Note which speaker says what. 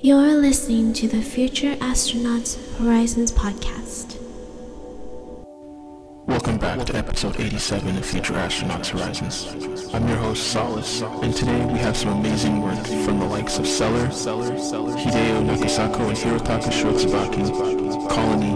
Speaker 1: You're listening to the Future Astronauts Horizons podcast.
Speaker 2: Welcome back to episode 87 of Future Astronauts Horizons. I'm your host, Solace, and today we have some amazing work from the likes of Seller, Hideo Nakasako and Hirotaka Shirotsubaku, Colony,